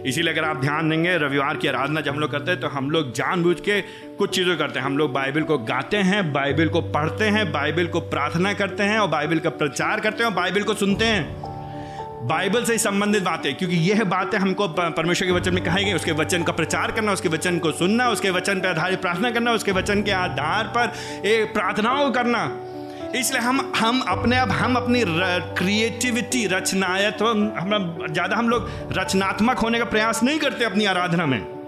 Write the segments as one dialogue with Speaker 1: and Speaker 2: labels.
Speaker 1: इसीलिए अगर आप ध्यान देंगे, रविवार की आराधना जब हम लोग करते हैं तो हम लोग जानबूझ के कुछ चीज़ें करते हैं। हम लोग बाइबल को गाते हैं, बाइबल को पढ़ते हैं, बाइबल को प्रार्थना करते हैं और बाइबल का प्रचार करते हैं और बाइबल को सुनते हैं। बाइबल से संबंधित बातें, क्योंकि यह बातें हमको परमेश्वर के वचन में कही गई, उसके वचन का प्रचार करना, उसके वचन को सुनना, उसके वचन पर आधारित प्रार्थना करना, उसके वचन के आधार पर एक प्रार्थनाओं करना। इसलिए हम हम अपने, अब हम अपनी क्रिएटिविटी रचनायत्व हम, ज़्यादा हम लोग रचनात्मक होने का प्रयास नहीं करते अपनी आराधना में।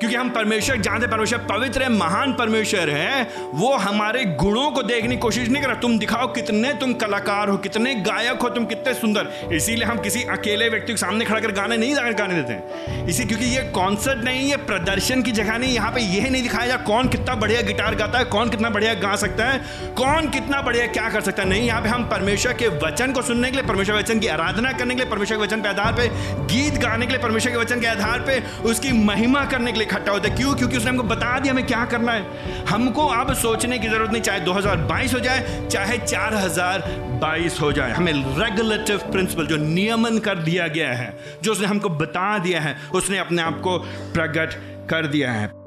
Speaker 1: क्योंकि हम परमेश्वर जानते परमेश्वर पवित्र है, महान परमेश्वर है, वो हमारे गुणों को देखने की कोशिश नहीं कर रहा। तुम दिखाओ कितने तुम कलाकार हो, कितने गायक हो, तुम कितने सुंदर। इसीलिए हम किसी अकेले व्यक्ति के सामने खड़ा कर गाने नहीं गाने देते इसी क्योंकि ये कॉन्सर्ट नहीं, ये प्रदर्शन की जगह नहीं, यहाँ पे यह नहीं दिखाया जा कौन कितना बढ़िया गिटार गाता है, कौन कितना बढ़िया गा सकता है, कौन कितना बढ़िया क्या कर सकता है। नहीं, यहाँ पे हम परमेश्वर के वचन को सुनने के लिए, परमेश्वर वचन की आराधना करने के लिए, परमेश्वर के वचन के आधार पर गीत गाने के लिए, परमेश्वर के वचन के आधार पर उसकी महिमा करने के लिए इकट्ठा होता है क्यों? क्योंकि उसने हमको बता दिया, हमें क्या करना है। हमको अब सोचने की ज़रूरत नहीं, चाहे 2022 हो जाए, चाहे 4022 हो जाए। हमें रेगुलेटिव प्रिंसिपल जो नियमन कर दिया गया है, जो उसने हमको बता दिया है, उसने अपने आप को प्रकट कर दिया है।